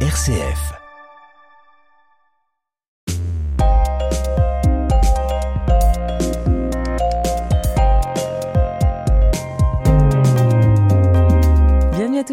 RCF.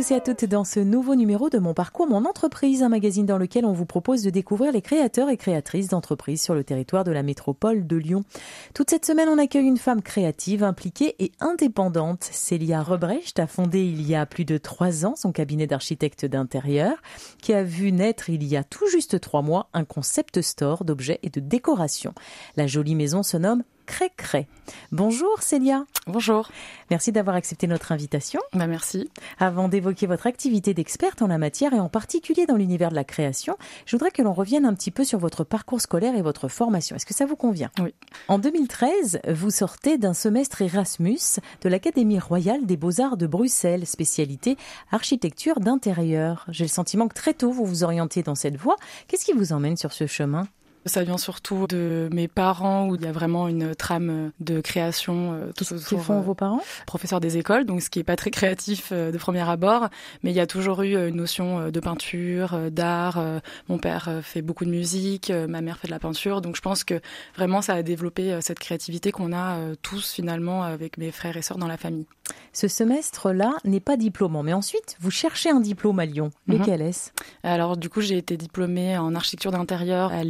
Tous et à toutes dans ce nouveau numéro de Mon Parcours, Mon Entreprise, un magazine dans lequel on vous propose de découvrir les créateurs et créatrices d'entreprises sur le territoire de la métropole de Lyon. Toute cette semaine, on accueille une femme créative, impliquée et indépendante. Célia Rebrecht a fondé il y a plus de trois ans son cabinet d'architecte d'intérieur, qui a vu naître il y a tout juste trois mois un concept store d'objets et de décoration. La jolie maison se nomme Cré Bonjour Célia. Bonjour. Merci d'avoir accepté notre invitation. Bah merci. Avant d'évoquer votre activité d'experte en la matière et en particulier dans l'univers de la création, je voudrais que l'on revienne un petit peu sur votre parcours scolaire et votre formation. Est-ce que ça vous convient? Oui. En 2013, vous sortez d'un semestre Erasmus de l'Académie royale des beaux-arts de Bruxelles, spécialité architecture d'intérieur. J'ai le sentiment que très tôt vous vous orientez dans cette voie. Qu'est-ce qui vous emmène sur ce chemin? Ça vient surtout de mes parents où il y a vraiment une trame de création euh, tout ce que font vos parents? Professeurs des écoles, donc ce qui est pas très créatif euh, de premier abord, mais il y a toujours eu une notion de peinture, d'art. Mon père fait beaucoup de musique, ma mère fait de la peinture, donc je pense que vraiment ça a développé cette créativité qu'on a tous finalement avec mes frères et sœurs dans la famille. Ce semestre-là n'est pas diplômant, mais ensuite vous cherchez un diplôme à Lyon. Mhm. Lequel est-ce? Alors du coup j'ai été diplômée en architecture d'intérieur à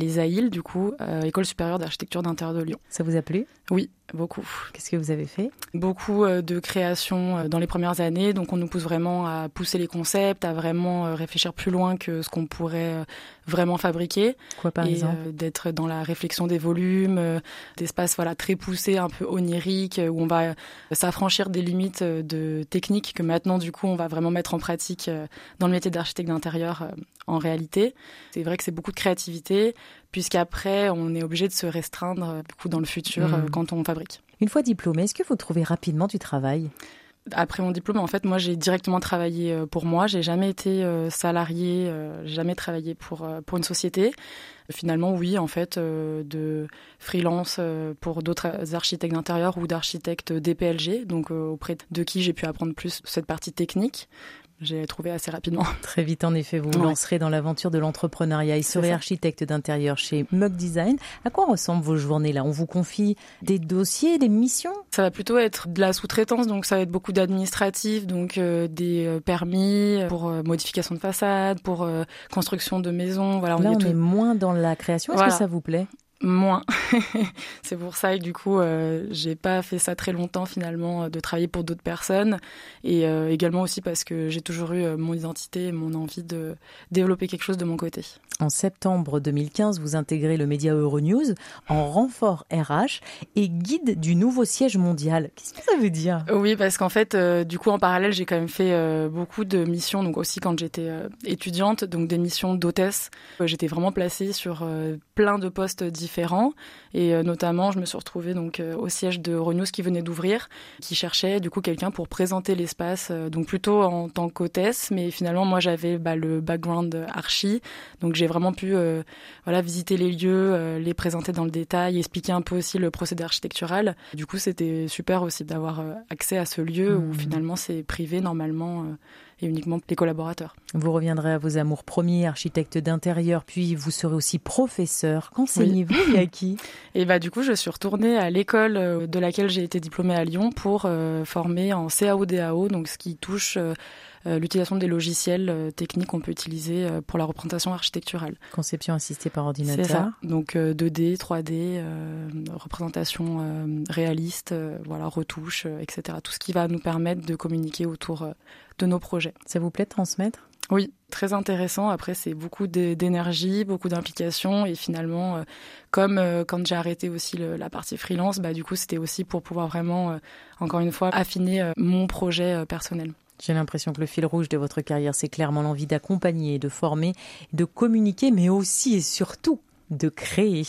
du coup, euh, École supérieure d'architecture d'intérieur de Lyon. Ça vous a plu? Oui, beaucoup. Qu'est-ce que vous avez fait? Beaucoup euh, de création euh, dans les premières années, donc on nous pousse vraiment à pousser les concepts, à vraiment réfléchir plus loin que ce qu'on pourrait vraiment fabriquer. Quoi par exemple? D'être dans la réflexion des volumes, d'espaces voilà très poussés, un peu oniriques, où on va s'affranchir des limites de technique que maintenant du coup on va vraiment mettre en pratique dans le métier d'architecte d'intérieur en réalité. C'est vrai que c'est beaucoup de créativité, puisqu'après, on est obligé de se restreindre euh, beaucoup dans le futur mmh. euh, quand on fabrique. Une fois diplômé, est-ce que vous trouvez rapidement du travail? Après mon diplôme, en fait, moi, j'ai directement travaillé euh, pour moi. J'ai jamais été salarié, j'ai jamais travaillé pour pour une société. Finalement, oui, en fait, de freelance pour d'autres architectes d'intérieur ou d'architectes DPLG, donc auprès de qui j'ai pu apprendre plus cette partie technique j'ai trouvé assez rapidement. Très vite, en effet, vous vous lancerez dans l'aventure de l'entrepreneuriat. Il serez architecte d'intérieur chez Mug Design. À quoi ressemblent vos journées là? On vous confie des dossiers, des missions? Ça va plutôt être de la sous-traitance, donc ça va être beaucoup d'administratifs, donc euh, des euh, permis pour euh, modification de façade, pour construction de maisons. Voilà, on, est, moins dans la création. Est-ce que ça vous plaît? Moins. c'est pour ça que du coup, euh, j'ai pas fait ça très longtemps finalement, euh, de travailler pour d'autres personnes. Et euh, également aussi parce que j'ai toujours eu euh, mon identité et mon envie de développer quelque chose de mon côté. En septembre 2015, vous intégrez le média Euronews en renfort RH et guide du nouveau siège mondial. Qu'est-ce que ça veut dire? Oui, parce qu'en fait, du coup, en parallèle, j'ai quand même fait beaucoup de missions, donc aussi quand j'étais étudiante, donc des missions d'hôtesse. j'étais vraiment placée sur plein de postes différents et euh, notamment, je me suis retrouvée donc euh, au siège de Renews qui venait d'ouvrir, qui cherchait du coup quelqu'un pour présenter l'espace, euh, donc plutôt en tant qu'hôtesse, mais finalement moi j'avais bah, le background archi, donc j'ai vraiment pu voilà visiter les lieux, les présenter dans le détail, expliquer un peu aussi le procédé architectural. Du coup, c'était super aussi d'avoir accès à ce lieu où mmh. finalement c'est privé normalement et uniquement les collaborateurs. Vous reviendrez à vos amours premiers, architecte d'intérieur, puis vous serez aussi professeur. Qu'enseignez-vous et à qui Et bah du coup, je suis retournée à l'école euh, de laquelle j'ai été diplômée à Lyon pour euh, former en CAO-DAO, donc ce qui touche euh, l'utilisation des logiciels techniques qu'on peut utiliser pour la représentation architecturale. Conception assistée par ordinateur. C'est ça. Donc 2D, 3D, représentation réaliste, voilà, retouche, etc. Tout ce qui va nous permettre de communiquer autour de nos projets. Ça vous plaît de transmettre? Oui, très intéressant. Après, c'est beaucoup d'énergie, beaucoup d'implication. Et finalement, euh, comme euh, quand j'ai arrêté aussi la partie freelance, bah, du coup, c'était aussi pour pouvoir vraiment, euh, encore une fois, affiner mon projet personnel. J'ai l'impression que le fil rouge de votre carrière, c'est clairement l'envie d'accompagner, de former, de communiquer, mais aussi et surtout de créer.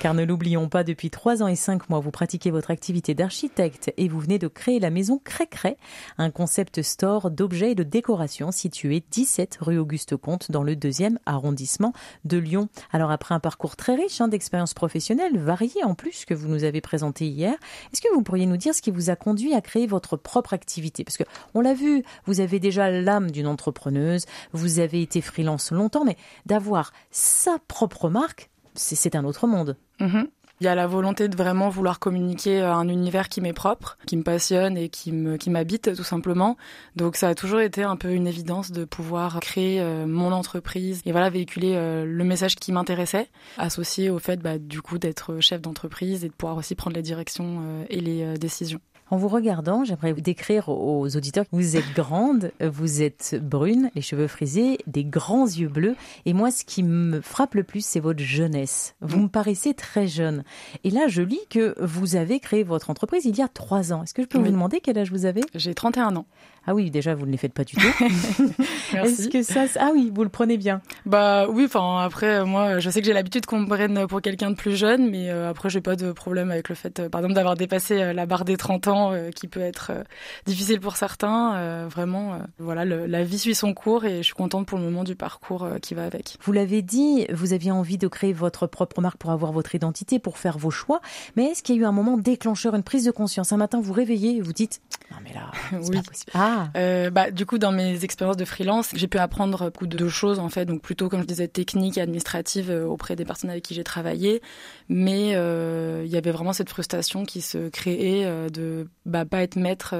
Car ne l'oublions pas, depuis trois ans et cinq mois, vous pratiquez votre activité d'architecte et vous venez de créer la maison Crécré, un concept store d'objets et de décoration situé 17 rue Auguste Comte dans le deuxième arrondissement de Lyon. Alors après un parcours très riche hein, d'expériences professionnelles, variées en plus que vous nous avez présenté hier, est-ce que vous pourriez nous dire ce qui vous a conduit à créer votre propre activité? Parce que on l'a vu, vous avez déjà l'âme d'une entrepreneuse, vous avez été freelance longtemps, mais d'avoir sa propre marque, c'est un autre monde. Mm-hmm. Il y a la volonté de vraiment vouloir communiquer euh, un univers qui m'est propre, qui me passionne et qui me qui m'habite tout simplement. Donc ça a toujours été un peu une évidence de pouvoir créer euh, mon entreprise et voilà véhiculer euh, le message qui m'intéressait, associé au fait bah, du coup d'être chef d'entreprise et de pouvoir aussi prendre les directions et les décisions. En vous regardant, j'aimerais vous décrire aux auditeurs vous êtes grande, vous êtes brune, les cheveux frisés, des grands yeux bleus. Et moi, ce qui me frappe le plus, c'est votre jeunesse. Vous me paraissez très jeune. Et là, je lis que vous avez créé votre entreprise il y a trois ans. Est-ce que je peux vous demander quel âge vous avez? J'ai 31 ans. Ah oui, déjà, vous ne les faites pas du tout. Est-ce que ça... Ah oui, vous le prenez bien Bah oui, enfin après, moi, je sais que j'ai l'habitude qu'on me prenne pour quelqu'un de plus jeune, mais euh, après, j'ai pas de problème avec le fait, euh, par exemple, d'avoir dépassé euh, la barre des 30 ans, qui peut être difficile pour certains. vraiment, voilà, la vie suit son cours et je suis contente pour le moment du parcours qui va avec. Vous l'avez dit, vous aviez envie de créer votre propre marque pour avoir votre identité, pour faire vos choix, mais est-ce qu'il y a eu un moment déclencheur, une prise de conscience? Un matin, vous réveillez et vous dites, non mais là, c'est pas possible. Ah, euh, bah, du coup, dans mes expériences de freelance, j'ai pu apprendre beaucoup de choses, en fait. Donc, plutôt, comme je disais, techniques et administratives euh, auprès des personnes avec qui j'ai travaillé. Mais euh, il y avait vraiment cette frustration qui se créait euh, de bah, pas être maître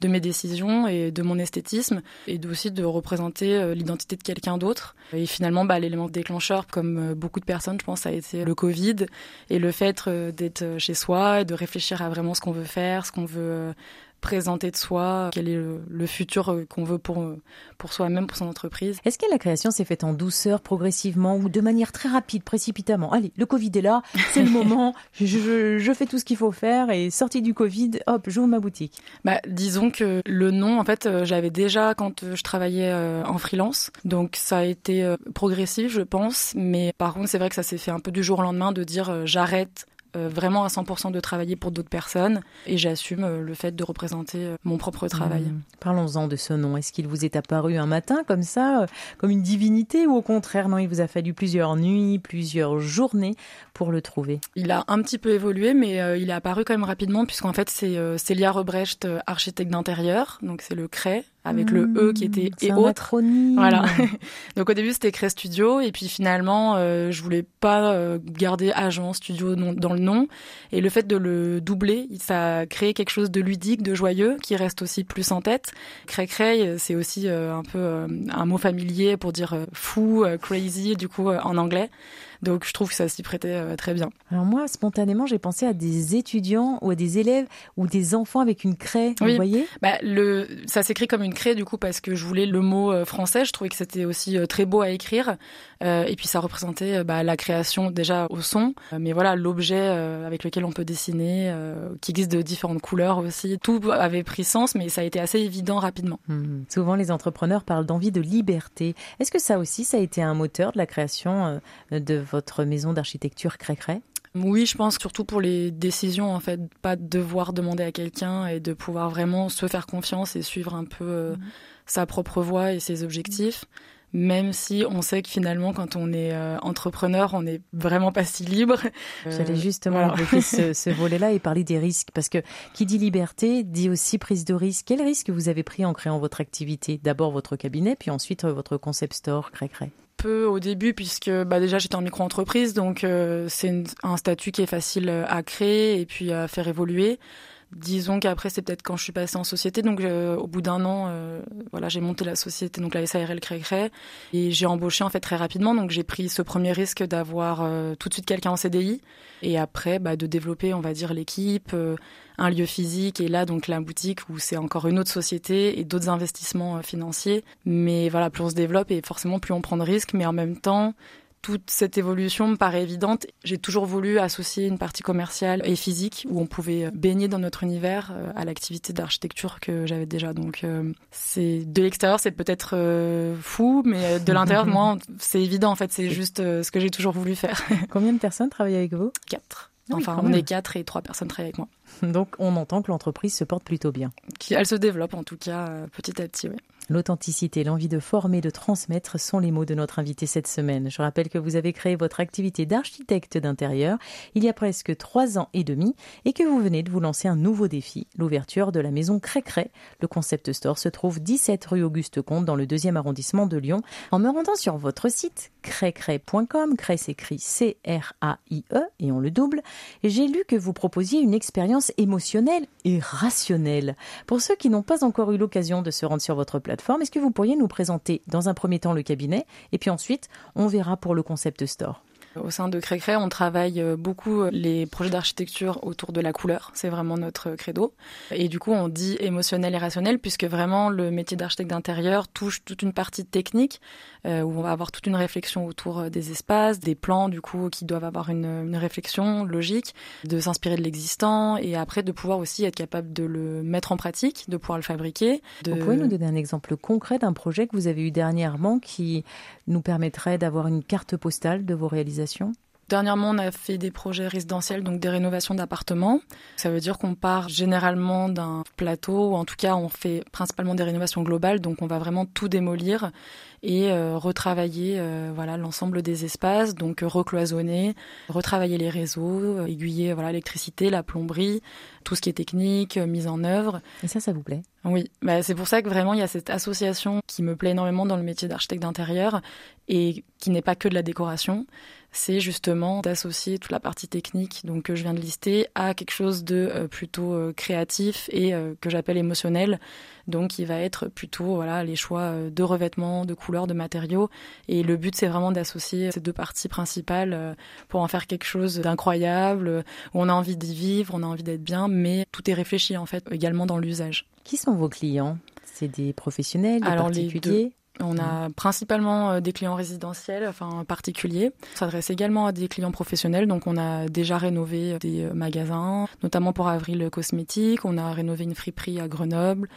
de mes décisions et de mon esthétisme et aussi de représenter l'identité de quelqu'un d'autre. Et finalement, bah, l'élément déclencheur, comme beaucoup de personnes, je pense, ça a été le Covid et le fait d'être chez soi et de réfléchir à vraiment ce qu'on veut faire, ce qu'on veut présenter de soi, quel est le, futur euh, qu'on veut pour, euh, pour soi-même, pour son entreprise. Est-ce que la création s'est faite en douceur, progressivement ou de manière très rapide, précipitamment? Allez, le Covid est là, c'est le moment, je, je, fais tout ce qu'il faut faire et sorti du Covid, hop, j'ouvre ma boutique. Bah, disons que le nom, en fait, euh, j'avais déjà quand je travaillais en freelance, donc ça a été progressif, je pense, mais par contre, c'est vrai que ça s'est fait un peu du jour au lendemain de dire j'arrête vraiment à 100% de travailler pour d'autres personnes et j'assume euh, le fait de représenter euh, mon propre travail. Mmh. Parlons-en de ce nom. Est-ce qu'il vous est apparu un matin comme ça, comme une divinité ou au contraire, non, il vous a fallu plusieurs nuits, plusieurs journées pour le trouver? Il a un petit peu évolué, mais il est apparu quand même rapidement puisqu'en fait c'est Célia Rebrecht, architecte d'intérieur, donc c'est le CRE avec le E qui était et autres. Voilà. Donc au début c'était Cré Studio et puis finalement euh, je voulais pas euh, garder agent studio dans le nom et le fait de le doubler ça a créé quelque chose de ludique, de joyeux qui reste aussi plus en tête. Cré Cré c'est aussi euh, un peu euh, un mot familier pour dire fou, crazy du coup en anglais. Donc je trouve que ça s'y prêtait euh, très bien. Alors moi, spontanément, j'ai pensé à des étudiants ou à des élèves ou des enfants avec une craie, vous voyez? Bah, le, Ça s'écrit comme une craie du coup parce que je voulais le mot euh, français. Je trouvais que c'était aussi euh, très beau à écrire. et puis ça représentait bah, la création déjà au son. mais voilà, l'objet avec lequel on peut dessiner, qui existe de différentes couleurs aussi. Tout avait pris sens, mais ça a été assez évident rapidement. Mmh. Souvent, les entrepreneurs parlent d'envie de liberté. Est-ce que ça aussi, ça a été un moteur de la création de votre maison d'architecture Crécré oui, je pense surtout pour les décisions, en fait, pas devoir demander à quelqu'un et de pouvoir vraiment se faire confiance et suivre un peu euh, mhm. sa propre voie et ses objectifs. Même si on sait que finalement, quand on est euh, entrepreneur, on n'est vraiment pas si libre. J'allais euh, justement évoquer ce, ce volet-là et parler des risques, parce que qui dit liberté dit aussi prise de risque. Quel risque vous avez pris en créant votre activité? D'abord votre cabinet, puis ensuite votre concept store Crécré peu au début puisque bah déjà j'étais en micro-entreprise donc euh, c'est un statut qui est facile à créer et puis à faire évoluer. Disons qu'après c'est peut-être quand je suis passée en société. Donc euh, au bout d'un an euh, voilà j'ai monté la société donc la SARL Cré Cré. Et j'ai embauché en fait très rapidement. Donc j'ai pris ce premier risque d'avoir tout de suite quelqu'un en CDI et après bah, de développer on va dire l'équipe un lieu physique. Et là donc la boutique où c'est encore une autre société et d'autres investissements euh, financiers. Mais voilà, plus on se développe et forcément plus on prend de risques, mais en même temps toute cette évolution me paraît évidente. J'ai toujours voulu associer une partie commerciale et physique où on pouvait baigner dans notre univers euh, à l'activité d'architecture que j'avais déjà. Donc euh, c'est de l'extérieur, c'est peut-être euh, fou, mais de l'intérieur, moi, c'est évident en fait. C'est juste ce que j'ai toujours voulu faire. Combien de personnes travaillent avec vous? Quatre. Ah enfin, on est quatre et trois personnes travaillent avec moi. Donc, on entend que l'entreprise se porte plutôt bien. Elle se développe en tout cas petit à petit, oui. L'authenticité, l'envie de former, de transmettre sont les mots de notre invité cette semaine. Je rappelle que vous avez créé votre activité d'architecte d'intérieur il y a presque trois ans et demi et que vous venez de vous lancer un nouveau défi, l'ouverture de la maison Crécré. Le concept store se trouve 17 rue Auguste Comte dans le deuxième arrondissement de Lyon. En me rendant sur votre site crécré.com, Cré s'écrit C-R-A-I-E et on le double, j'ai lu que vous proposiez une expérience émotionnelle et rationnelle. Pour ceux qui n'ont pas encore eu l'occasion de se rendre sur votre plateforme, est-ce que vous pourriez nous présenter dans un premier temps le cabinet et puis ensuite on verra pour le concept store? Au sein de Crécré, on travaille euh, beaucoup euh, les projets d'architecture autour de la couleur. C'est vraiment notre credo. Et du coup, on dit émotionnel et rationnel puisque vraiment le métier d'architecte d'intérieur touche toute une partie technique euh, où on va avoir toute une réflexion autour des espaces, des plans du coup qui doivent avoir une, réflexion logique, de s'inspirer de l'existant et après de pouvoir aussi être capable de le mettre en pratique, de pouvoir le fabriquer. Vous pouvez nous donner un exemple concret d'un projet que vous avez eu dernièrement qui nous permettrait d'avoir une carte postale de vos réalisations? Dernièrement, on a fait des projets résidentiels, donc des rénovations d'appartements. Ça veut dire qu'on part généralement d'un plateau, ou en tout cas, on fait principalement des rénovations globales, donc on va vraiment tout démolir et euh, retravailler euh, voilà l'ensemble des espaces, donc recloisonner, retravailler les réseaux, aiguiller voilà l'électricité, la plomberie, tout ce qui est technique, mise en œuvre. Et ça, ça vous plaît? Oui, bah, c'est pour ça que vraiment il y a cette association qui me plaît énormément dans le métier d'architecte d'intérieur et qui n'est pas que de la décoration c'est justement d'associer toute la partie technique donc que je viens de lister à quelque chose de euh, plutôt euh, créatif et euh, que j'appelle émotionnel. Donc qui va être plutôt voilà les choix de revêtements de couleurs de matériaux. Et le but c'est vraiment d'associer ces deux parties principales pour en faire quelque chose d'incroyable où on a envie d'y vivre on a envie d'être bien mais tout est réfléchi en fait également dans l'usage. Qui sont vos clients? C'est des professionnels des particuliers? On a principalement euh, des clients résidentiels, enfin particuliers. On s'adresse également à des clients professionnels. Donc, on a déjà rénové des euh, magasins, notamment pour Avril Cosmétiques. On a rénové une friperie à Grenoble.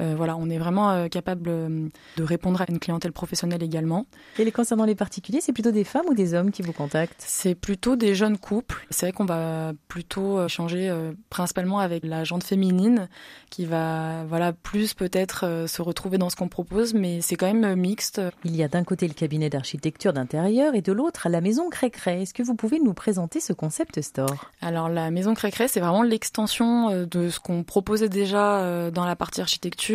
Euh, voilà, on est vraiment euh, capable euh, de répondre à une clientèle professionnelle également. Et les concernant les particuliers, c'est plutôt des femmes ou des hommes qui vous contactent? C'est plutôt des jeunes couples. C'est vrai qu'on va plutôt changer principalement avec la jante féminine qui va voilà plus peut-être se retrouver dans ce qu'on propose, mais c'est quand même mixte. Il y a d'un côté le cabinet d'architecture d'intérieur et de l'autre la maison Crécré. Est-ce que vous pouvez nous présenter ce concept store? Alors la maison Crécré, c'est vraiment l'extension de ce qu'on proposait déjà dans la partie architecture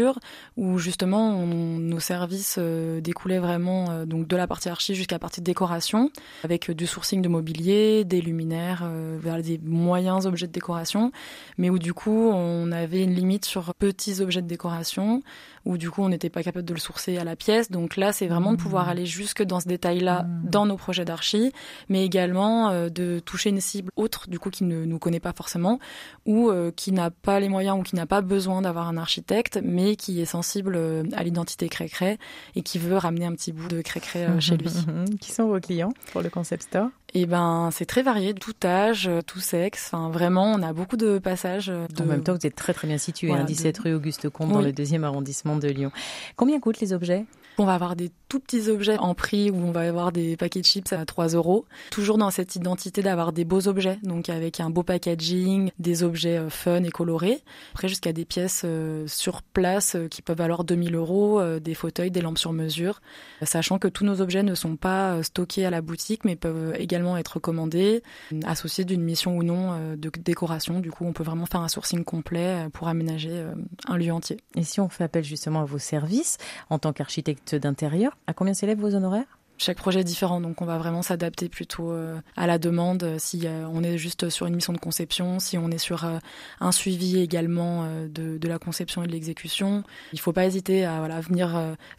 où justement nos services euh, découlaient vraiment euh, donc de la partie archi jusqu'à la partie décoration, avec du sourcing de mobilier, des luminaires, vers des moyens objets de décoration, mais où du coup on avait une limite sur petits objets de décoration, où du coup on n'était pas capable de le sourcer à la pièce. Donc là, c'est vraiment de pouvoir mmh. aller jusque dans ce détail-là mmh. dans nos projets d'archi, mais également euh, de toucher une cible autre, du coup qui ne nous connaît pas forcément, ou qui n'a pas les moyens ou qui n'a pas besoin d'avoir un architecte, mais qui est sensible euh, à l'identité Crécré et qui veut ramener un petit bout de Crécré euh, chez lui. qui sont vos clients pour le Concept Store? Eh ben, c'est très varié, tout âge, tout sexe. Enfin, vraiment, on a beaucoup de passages. De... En même temps, vous êtes très très bien situé, hein, 17 rue Auguste Comte, dans le deuxième arrondissement de Lyon. Combien coûtent les objets? On va avoir des tout petits objets en prix où on va avoir des paquets de chips à 3 euros. Toujours dans cette identité d'avoir des beaux objets, donc avec un beau packaging, des objets euh, fun et colorés. Après, jusqu'à des pièces euh, sur place euh, qui peuvent valoir 2000 euros, des fauteuils, des lampes sur mesure. Sachant que tous nos objets ne sont pas stockés à la boutique, mais peuvent également être commandés, associés d'une mission ou non de décoration. Du coup, on peut vraiment faire un sourcing complet pour aménager un lieu entier. Et si on fait appel justement à vos services en tant qu'architecte d'intérieur. À combien s'élèvent vos honoraires? Chaque projet est différent, donc on va vraiment s'adapter plutôt euh, à la demande. Euh, si euh, on est juste sur une mission de conception, si on est sur un suivi également de, de, la conception et de l'exécution, il ne faut pas hésiter à voilà, venir,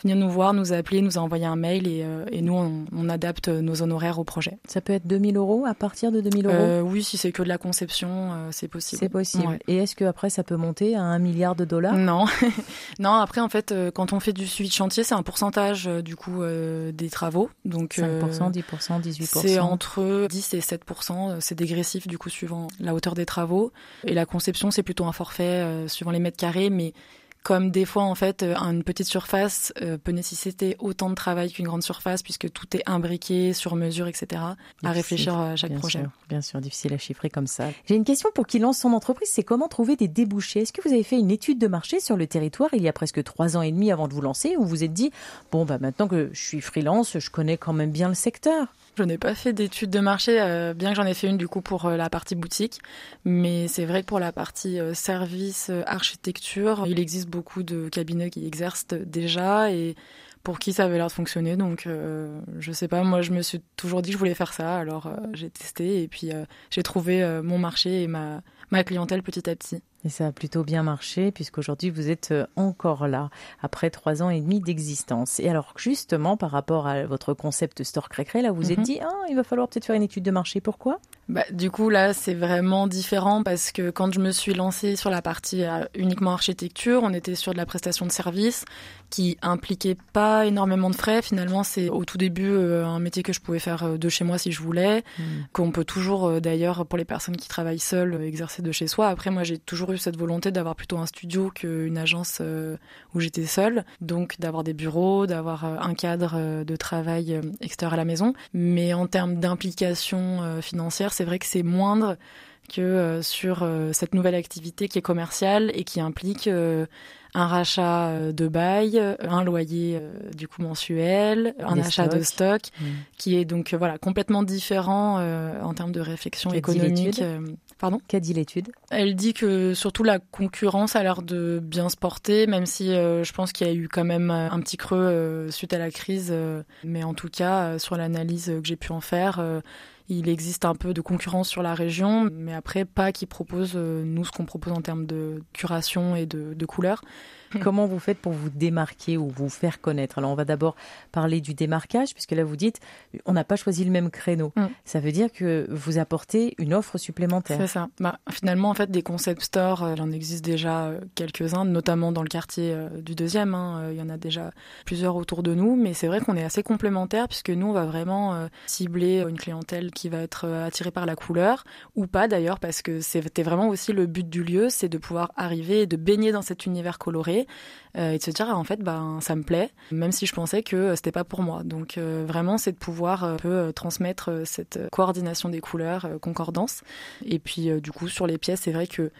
venir nous voir, nous appeler, nous envoyer un mail et, et nous, on, on, adapte nos honoraires au projet. Ça peut être 2000 euros à partir de 2000 euros? Oui, si c'est que de la conception, c'est possible. C'est possible. Et est-ce qu'après, ça peut monter à un milliard de dollars? Non. non, après, en fait, quand on fait du suivi de chantier, c'est un pourcentage du coup des travaux. Donc 5%, 10%, 18%. C'est entre 10 et 7%. C'est dégressif du coup suivant la hauteur des travaux. Et la conception, c'est plutôt un forfait suivant les mètres carrés, mais comme des fois en fait euh, une petite surface euh, peut nécessiter autant de travail qu'une grande surface puisque tout est imbriqué sur mesure etc à réfléchir à chaque projet. bien sûr difficile à chiffrer comme ça. J'ai une question pour qui lance son entreprise c'est comment trouver des débouchés? Est-ce que vous avez fait une étude de marché sur le territoire il y a presque trois ans et demi avant de vous lancer où vous êtes dit bon bah maintenant que je suis freelance je connais quand même bien le secteur je n'ai pas fait d'études de marché, euh, bien que j'en ai fait une du coup pour euh, la partie boutique. Mais c'est vrai que pour la partie euh, service, architecture, il existe beaucoup de cabinets qui exercent déjà et pour qui ça avait l'air de fonctionner. Donc, je sais pas, moi je me suis toujours dit que je voulais faire ça. Alors j'ai testé et puis j'ai trouvé mon marché et ma, ma clientèle petit à petit. Et ça a plutôt bien marché puisqu'aujourd'hui vous êtes euh, encore là après trois ans et demi d'existence. Et alors justement par rapport à votre concept Store Crécré, là vous vous êtes mhm. dit ah, il va falloir peut-être faire une étude de marché. Pourquoi? Bah, du coup là c'est vraiment différent parce que quand je me suis lancée sur la partie euh, uniquement architecture, on était sur de la prestation de services qui impliquait pas énormément de frais. Finalement c'est au tout début euh, un métier que je pouvais faire de chez moi si je voulais, hmm. qu'on peut toujours d'ailleurs pour les personnes qui travaillent seules exercer de chez soi. Après moi j'ai toujours cette volonté d'avoir plutôt un studio qu'une agence euh, où j'étais seule, donc d'avoir des bureaux, d'avoir euh, un cadre euh, de travail extérieur à la maison. Mais en termes d'implication financière, c'est vrai que c'est moindre que sur cette nouvelle activité qui est commerciale et qui implique un rachat euh, de bail, un loyer euh, du coup mensuel, un achat de stock, mm. qui est donc euh, voilà complètement différent en termes de réflexion économique. Pardon? Qu'a dit l'étude? Elle dit que surtout la concurrence a l'air de bien se porter, même si je pense qu'il y a eu quand même un petit creux suite à la crise. mais en tout cas, sur l'analyse que j'ai pu en faire, il existe un peu de concurrence sur la région, mais après pas qui propose euh, nous ce qu'on propose en termes de curation et de, de couleurs. Comment vous faites pour vous démarquer ou vous faire connaître? Alors on va d'abord parler du démarquage, puisque là vous dites on n'a pas choisi le même créneau. Mm. Ça veut dire que vous apportez une offre supplémentaire. C'est ça. Bah, finalement, en fait, des concept stores, euh, il en existe déjà euh, quelques-uns, notamment dans le quartier euh, du deuxième. Hein, il y en a déjà plusieurs autour de nous, mais c'est vrai qu'on est assez complémentaires, puisque nous, on va vraiment cibler une clientèle qui va être attirée par la couleur, ou pas d'ailleurs, parce que c'était vraiment aussi le but du lieu, c'est de pouvoir arriver et de baigner dans cet univers coloré euh, et de se dire ah, en fait ben ça me plaît même si je pensais que euh, c'était pas pour moi donc euh, vraiment c'est de pouvoir un peu transmettre cette coordination des couleurs concordance et puis du coup sur les pièces c'est vrai que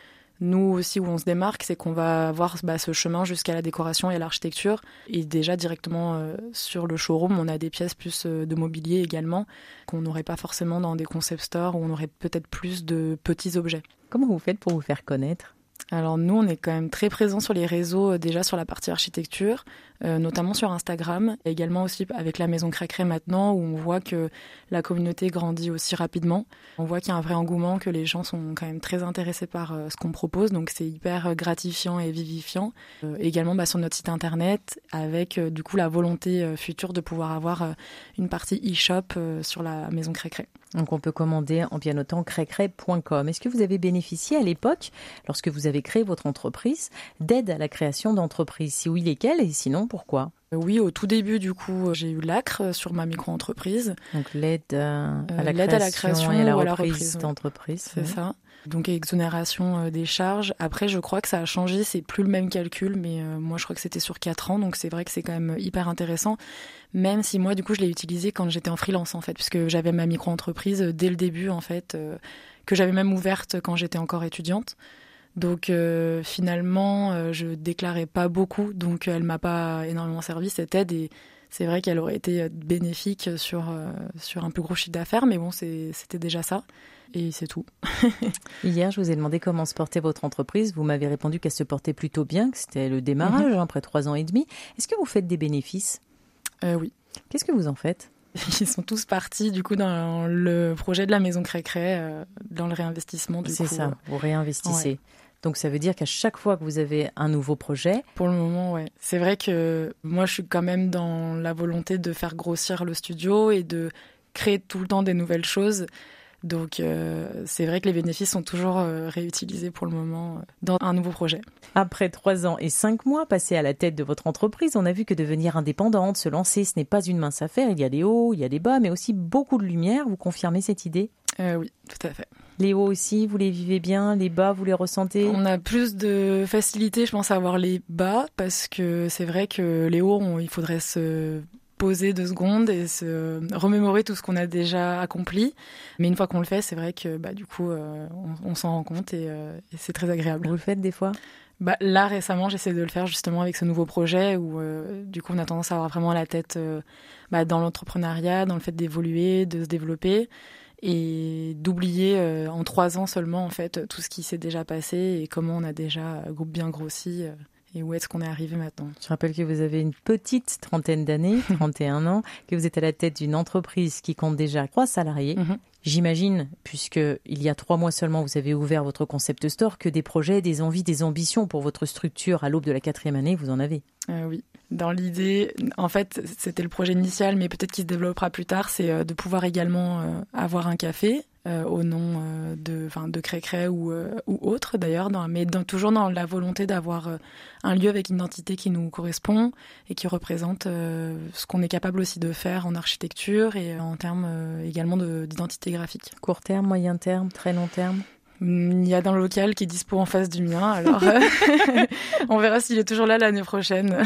nous aussi où on se démarque, c'est qu'on va avoir bah, ce chemin jusqu'à la décoration et l'architecture. Et déjà directement sur le showroom, on a des pièces plus de mobilier également qu'on n'aurait pas forcément dans des concept stores où on aurait peut-être plus de petits objets. Comment vous faites pour vous faire connaître? Alors nous, on est quand même très présents sur les réseaux euh, déjà sur la partie architecture, notamment sur Instagram, également aussi avec la Maison Crécré maintenant, où on voit que la communauté grandit aussi rapidement. On voit qu'il y a un vrai engouement, que les gens sont quand même très intéressés par euh, ce qu'on propose, donc c'est hyper gratifiant et vivifiant. également bah, sur notre site internet, avec du coup la volonté future de pouvoir avoir une partie e-shop sur la Maison Crécré. Donc on peut commander en bien notant crécré.com. Est-ce que vous avez bénéficié à l'époque, lorsque vous avez créé votre entreprise, d'aide à la création d'entreprise Si oui, lesquelles? Et sinon pourquoi? Oui, au tout début, du coup, j'ai eu l'ACRE sur ma micro-entreprise. Donc l'aide euh, à, la création et à la reprise d'entreprise. C'est ça. Donc exonération euh, des charges. Après, je crois que ça a changé, c'est plus le même calcul, mais euh, moi je crois que c'était sur 4 ans, donc c'est vrai que c'est quand même hyper intéressant. Même si moi, du coup, je l'ai utilisé quand j'étais en freelance, en fait, puisque j'avais ma micro-entreprise dès le début, en fait, que j'avais même ouverte quand j'étais encore étudiante. Donc euh, finalement, euh, je déclarais pas beaucoup, donc elle m'a pas énormément servi cette aide et c'est vrai qu'elle aurait été bénéfique sur euh, sur un plus gros chiffre d'affaires, mais bon, c'était déjà ça et c'est tout. Hier, je vous ai demandé comment se portait votre entreprise. Vous m'avez répondu qu'elle se portait plutôt bien, que c'était le démarrage mhm. hein, après trois ans et demi. Est-ce que vous faites des bénéfices? Oui. Qu'est-ce que vous en faites? Ils sont tous partis du coup dans le projet de la maison Crécré, dans le réinvestissement. C'est ça, vous réinvestissez. Donc ça veut dire qu'à chaque fois que vous avez un nouveau projet. Pour le moment, ouais. C'est vrai que moi, je suis quand même dans la volonté de faire grossir le studio et de créer tout le temps des nouvelles choses. Donc c'est vrai que les bénéfices sont toujours réutilisés pour le moment dans un nouveau projet. Après trois ans et cinq mois passés à la tête de votre entreprise, on a vu que devenir indépendante, se lancer, ce n'est pas une mince affaire. Il y a des hauts, il y a des bas, mais aussi beaucoup de lumière. Vous confirmez cette idée? Oui, tout à fait. Les hauts aussi, vous les vivez bien, les bas, vous les ressentez? On a plus de facilité, je pense, à avoir les bas, parce que c'est vrai que les hauts, il faudrait se poser deux secondes et se remémorer tout ce qu'on a déjà accompli. Mais une fois qu'on le fait, c'est vrai que bah, du coup, euh, on, s'en rend compte euh, et, c'est très agréable. Vous le faites des fois? Bah, Là, récemment, j'essaie de le faire justement avec ce nouveau projet où euh, du coup, on a tendance à avoir vraiment la tête bah, dans l'entrepreneuriat, dans le fait d'évoluer, de se développer et d'oublier en trois ans seulement en fait tout ce qui s'est déjà passé et comment on a déjà bien grossi et où est-ce qu'on est arrivé maintenant? Je rappelle que vous avez une petite trentaine d'années, 31 ans, que vous êtes à la tête d'une entreprise qui compte déjà trois salariés. Mhm. J'imagine, puisque il y a trois mois seulement vous avez ouvert votre concept store, que des projets, des envies, des ambitions pour votre structure à l'aube de la quatrième année, vous en avez. Euh, oui. Dans l'idée, en fait, c'était le projet initial, mais peut-être qu'il se développera plus tard, c'est euh, de pouvoir également euh, avoir un café au nom euh, de, enfin, de Crécré ou, euh, ou autre d'ailleurs, mais dans, toujours dans la volonté d'avoir un lieu avec une identité qui nous correspond et qui représente ce qu'on est capable aussi de faire en architecture et en termes également d'identité graphique. Court terme, moyen terme, très long terme? Il y a le local qui est dispo en face du mien, alors on verra s'il est toujours là l'année prochaine.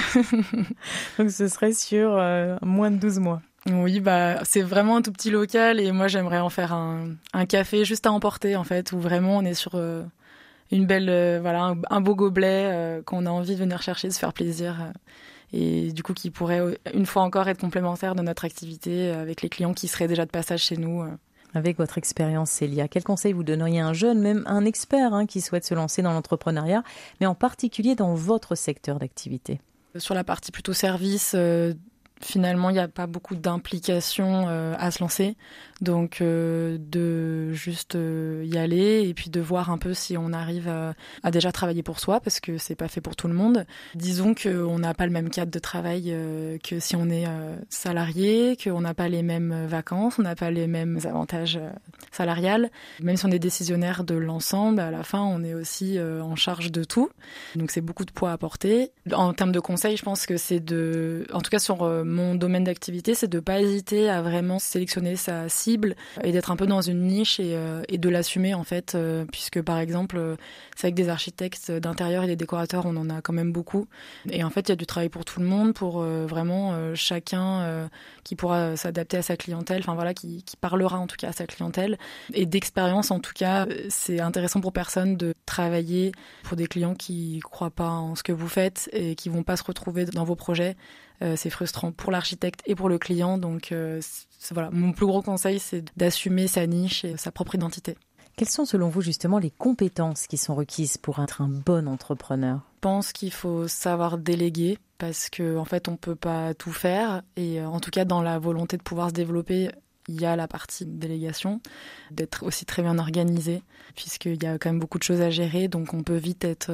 Donc ce serait sur moins de 12 mois. Oui, bah c'est vraiment un tout petit local et moi j'aimerais en faire un, un, café juste à emporter en fait, où vraiment on est sur euh, une belle, euh, voilà, un, beau gobelet euh, qu'on a envie de venir chercher, de se faire plaisir et du coup qui pourrait une fois encore être complémentaire de notre activité avec les clients qui seraient déjà de passage chez nous. Avec votre expérience, Célia, quel conseil vous donneriez à un jeune, même un expert hein, qui souhaite se lancer dans l'entrepreneuriat, mais en particulier dans votre secteur d'activité? Sur la partie plutôt service, finalement, il n'y a pas beaucoup d'implication euh, à se lancer. Donc, euh, de juste euh, y aller et puis de voir un peu si on arrive à, déjà travailler pour soi, parce que c'est pas fait pour tout le monde. Disons qu'on n'a pas le même cadre de travail que si on est salarié, qu'on n'a pas les mêmes vacances, on n'a pas les mêmes avantages salariales. Même si on est décisionnaire de l'ensemble, à la fin, on est aussi en charge de tout. Donc, c'est beaucoup de poids à porter. En termes de conseils, je pense que c'est de, en tout cas sur mon domaine d'activité, c'est de ne pas hésiter à vraiment sélectionner sa cible et d'être un peu dans une niche et, euh, de l'assumer en fait, euh, puisque par exemple, euh, c'est avec des architectes d'intérieur et des décorateurs, on en a quand même beaucoup. Et en fait, il y a du travail pour tout le monde, pour vraiment chacun qui pourra s'adapter à sa clientèle, enfin voilà, qui, qui, parlera en tout cas à sa clientèle. Et d'expérience, en tout cas, c'est intéressant pour personne de travailler pour des clients qui croient pas en ce que vous faites et qui vont pas se retrouver dans vos projets. Euh, c'est frustrant pour l'architecte et pour le client. Donc euh, voilà, mon plus gros conseil, c'est d'assumer sa niche et sa propre identité. Quelles sont selon vous justement les compétences qui sont requises pour être un bon entrepreneur? Je pense qu'il faut savoir déléguer parce qu'en en fait on peut pas tout faire et euh, en tout cas dans la volonté de pouvoir se développer il y a la partie délégation, d'être aussi très bien organisé, puisqu'il y a quand même beaucoup de choses à gérer, donc on peut vite être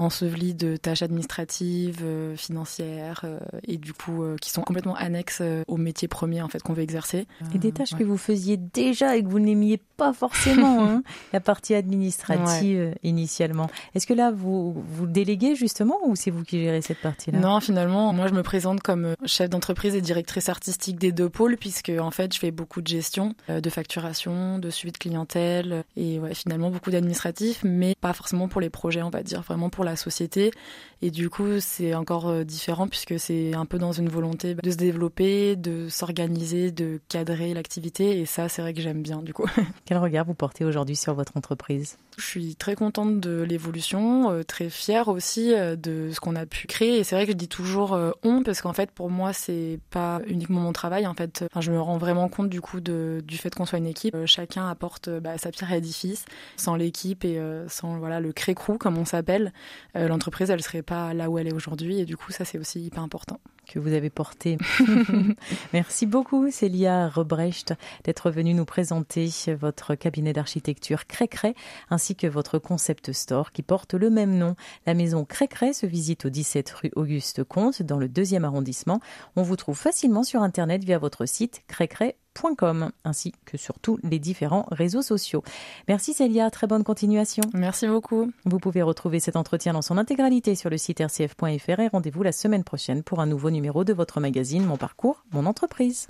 enseveli de tâches administratives, euh, financières, euh, et du coup euh, qui sont complètement annexes au métier premier en fait qu'on veut exercer. Et des tâches que vous faisiez déjà et que vous n'aimiez pas forcément, hein, la partie administrative initialement. Est-ce que là vous vous déléguez justement ou c'est vous qui gérez cette partie-là? Non, finalement, moi je me présente comme chef d'entreprise et directrice artistique des deux pôles puisque en fait je fais beaucoup de gestion, de facturation, de suivi de clientèle et ouais, finalement beaucoup d'administratif, mais pas forcément pour les projets, on va dire, vraiment pour la la société. Et du coup, c'est encore euh, différent puisque c'est un peu dans une volonté de se développer, de s'organiser, de cadrer l'activité. Et ça, c'est vrai que j'aime bien du coup. Quel regard vous portez aujourd'hui sur votre entreprise? Je suis très contente de l'évolution, euh, très fière aussi euh, de ce qu'on a pu créer. Et c'est vrai que je dis toujours on parce qu'en fait, pour moi, c'est pas uniquement mon travail. En fait, enfin, je me rends vraiment compte du coup du fait qu'on soit une équipe. Chacun apporte bah, sa pierre à l'édifice. Sans l'équipe et sans voilà le cré-crew comme on s'appelle, euh, l'entreprise, elle serait pas là où elle est aujourd'hui. Et du coup, ça, c'est aussi hyper important. Que vous avez porté. Merci beaucoup, Célia Rebrecht, d'être venue nous présenter votre cabinet d'architecture Crécré, ainsi que votre concept store qui porte le même nom. La maison Crécré se visite au 17 rue Auguste Comte, dans le deuxième arrondissement. On vous trouve facilement sur Internet via votre site crécré.com. ainsi que sur tous les différents réseaux sociaux. Merci Célia, très bonne continuation. Merci beaucoup. Vous pouvez retrouver cet entretien dans son intégralité sur le site rcf.fr et rendez-vous la semaine prochaine pour un nouveau numéro de votre magazine Mon parcours, mon entreprise.